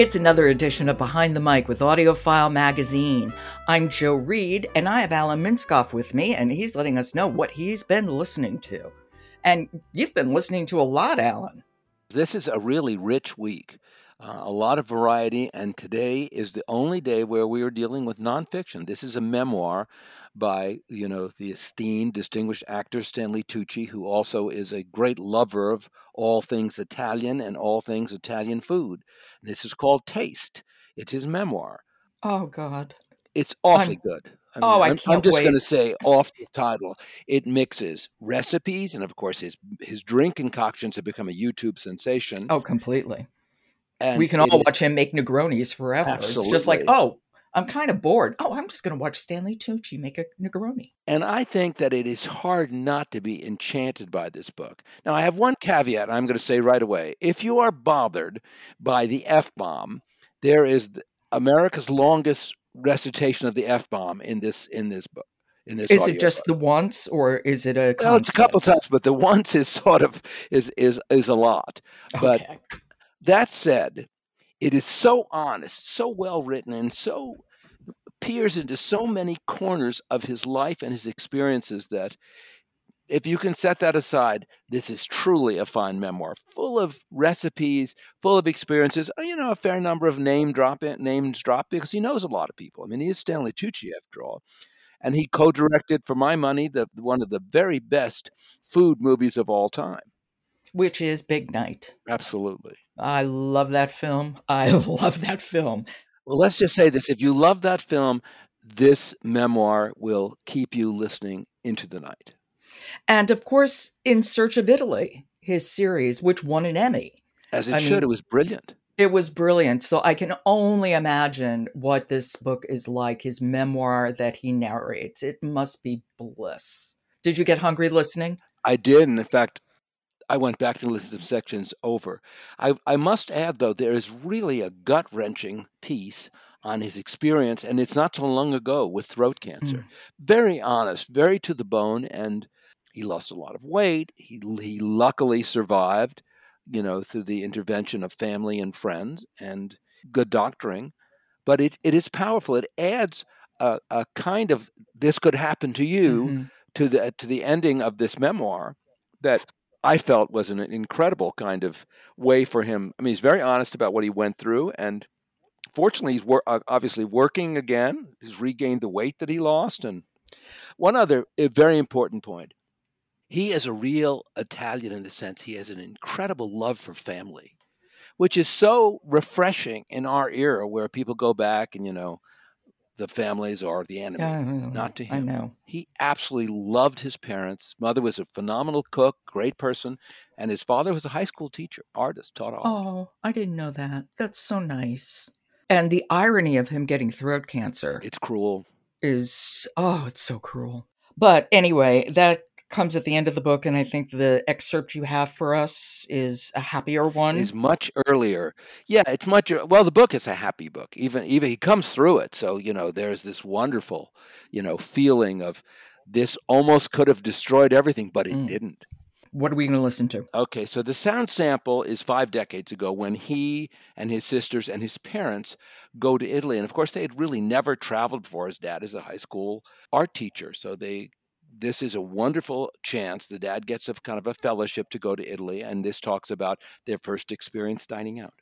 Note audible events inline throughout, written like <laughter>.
It's another edition of Behind the Mic with AudioFile Magazine. I'm Jo Reed, and I have Alan Minskoff with me, and he's letting us know what he's been listening to. And you've been listening to a lot, Alan. This is a really rich week. Uh, a lot of variety, and today is the only day where we are dealing with nonfiction. This is a memoir by you know the esteemed, distinguished actor Stanley Tucci, who also is a great lover of all things Italian and all things Italian food. This is called Taste. It's his memoir. Oh God, it's awfully I'm, good. I mean, oh, I I'm, can't I'm just going to say off the title, it mixes recipes, and of course his his drink concoctions have become a YouTube sensation. Oh, completely. And we can all is, watch him make Negronis forever. Absolutely. It's just like, oh, I'm kind of bored. Oh, I'm just going to watch Stanley Tucci make a Negroni. And I think that it is hard not to be enchanted by this book. Now, I have one caveat I'm going to say right away. If you are bothered by the F bomb, there is America's longest recitation of the F bomb in this in this book. In this is it just book. the once, or is it a? Well, it's a couple times, but the once is sort of is is is a lot. But okay. That said, it is so honest, so well written, and so peers into so many corners of his life and his experiences that if you can set that aside, this is truly a fine memoir, full of recipes, full of experiences. Uh, you know, a fair number of name drop names drop because he knows a lot of people. I mean, he is Stanley Tucci after all, and he co-directed, for my money, the one of the very best food movies of all time which is Big Night. Absolutely. I love that film. I <laughs> love that film. Well, let's just say this if you love that film, this memoir will keep you listening into the night. And of course, In Search of Italy, his series, which won an Emmy. As it I should, mean, it was brilliant. It was brilliant. So I can only imagine what this book is like, his memoir that he narrates. It must be bliss. Did you get hungry listening? I did. And in fact, I went back to listen to sections over. I, I must add, though, there is really a gut wrenching piece on his experience, and it's not so long ago with throat cancer. Mm. Very honest, very to the bone, and he lost a lot of weight. He, he luckily survived, you know, through the intervention of family and friends and good doctoring. But it, it is powerful. It adds a, a kind of this could happen to you mm-hmm. to the to the ending of this memoir that I felt was an incredible kind of way for him. I mean, he's very honest about what he went through, and fortunately, he's wor- obviously working again. He's regained the weight that he lost. And one other very important point he is a real Italian in the sense he has an incredible love for family, which is so refreshing in our era where people go back and, you know, the families are the enemy, yeah, not to him. I know. He absolutely loved his parents. Mother was a phenomenal cook, great person, and his father was a high school teacher, artist, taught art. Oh, I didn't know that. That's so nice. And the irony of him getting throat cancer. It's cruel. Is oh, it's so cruel. But anyway, that comes at the end of the book, and I think the excerpt you have for us is a happier one. Is much earlier. Yeah, it's much well. The book is a happy book. Even even he comes through it, so you know there's this wonderful, you know, feeling of this almost could have destroyed everything, but it mm. didn't. What are we going to listen to? Okay, so the sound sample is five decades ago when he and his sisters and his parents go to Italy. And of course, they had really never traveled before. His dad is a high school art teacher. So they this is a wonderful chance. The dad gets a kind of a fellowship to go to Italy, and this talks about their first experience dining out.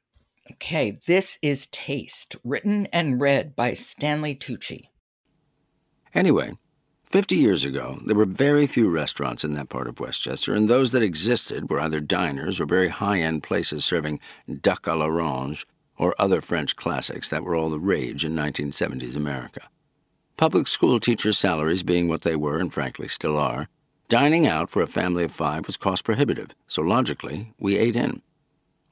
Okay, this is Taste, written and read by Stanley Tucci. Anyway, 50 years ago, there were very few restaurants in that part of Westchester, and those that existed were either diners or very high end places serving duck à l'orange or other French classics that were all the rage in 1970s America. Public school teachers' salaries being what they were and frankly still are, dining out for a family of five was cost prohibitive, so logically, we ate in.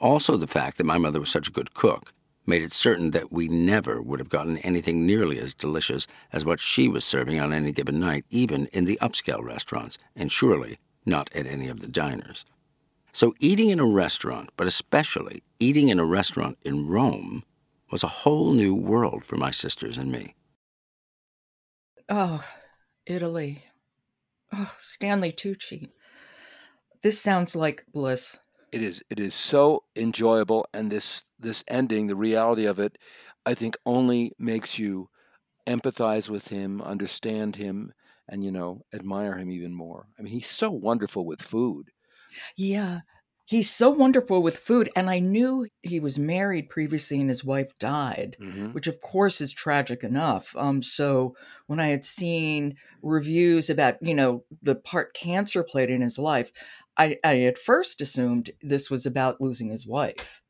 Also, the fact that my mother was such a good cook made it certain that we never would have gotten anything nearly as delicious as what she was serving on any given night, even in the upscale restaurants, and surely not at any of the diners. So, eating in a restaurant, but especially eating in a restaurant in Rome, was a whole new world for my sisters and me. Oh, Italy. Oh, Stanley Tucci. This sounds like bliss. It is it is so enjoyable and this this ending, the reality of it, I think only makes you empathize with him, understand him, and you know, admire him even more. I mean, he's so wonderful with food. Yeah. He's so wonderful with food. And I knew he was married previously and his wife died, Mm-hmm. which of course is tragic enough. Um, so when I had seen reviews about, you know, the part cancer played in his life, I, I at first assumed this was about losing his wife.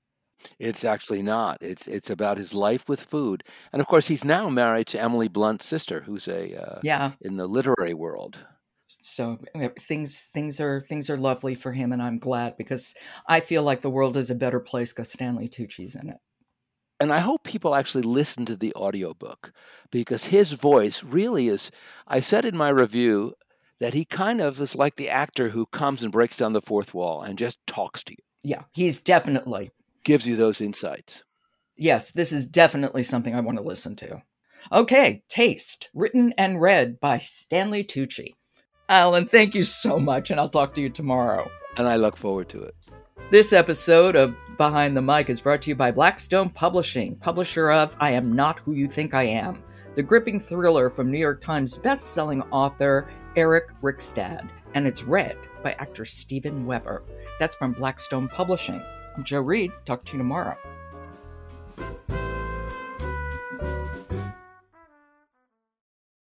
It's actually not. It's it's about his life with food, and of course, he's now married to Emily Blunt's sister, who's a uh, Yeah. in the literary world. So uh, things things are things are lovely for him, and I'm glad because I feel like the world is a better place because Stanley Tucci's in it. And I hope people actually listen to the audiobook because his voice really is. I said in my review that he kind of is like the actor who comes and breaks down the fourth wall and just talks to you, Yeah, he's definitely gives you those insights. yes. This is definitely something I want to listen to. Okay, Taste, written and read by Stanley Tucci. Alan, thank you so much, and I'll talk to you tomorrow. And I look forward to it. This episode of Behind the Mic is brought to you by Blackstone Publishing, publisher of I Am Not Who You Think I Am, the gripping thriller from New York Times best-selling author Eric Rickstad, and it's read by actor Steven Weber. That's from Blackstone Publishing. I'm Jo Reed. Talk to you tomorrow.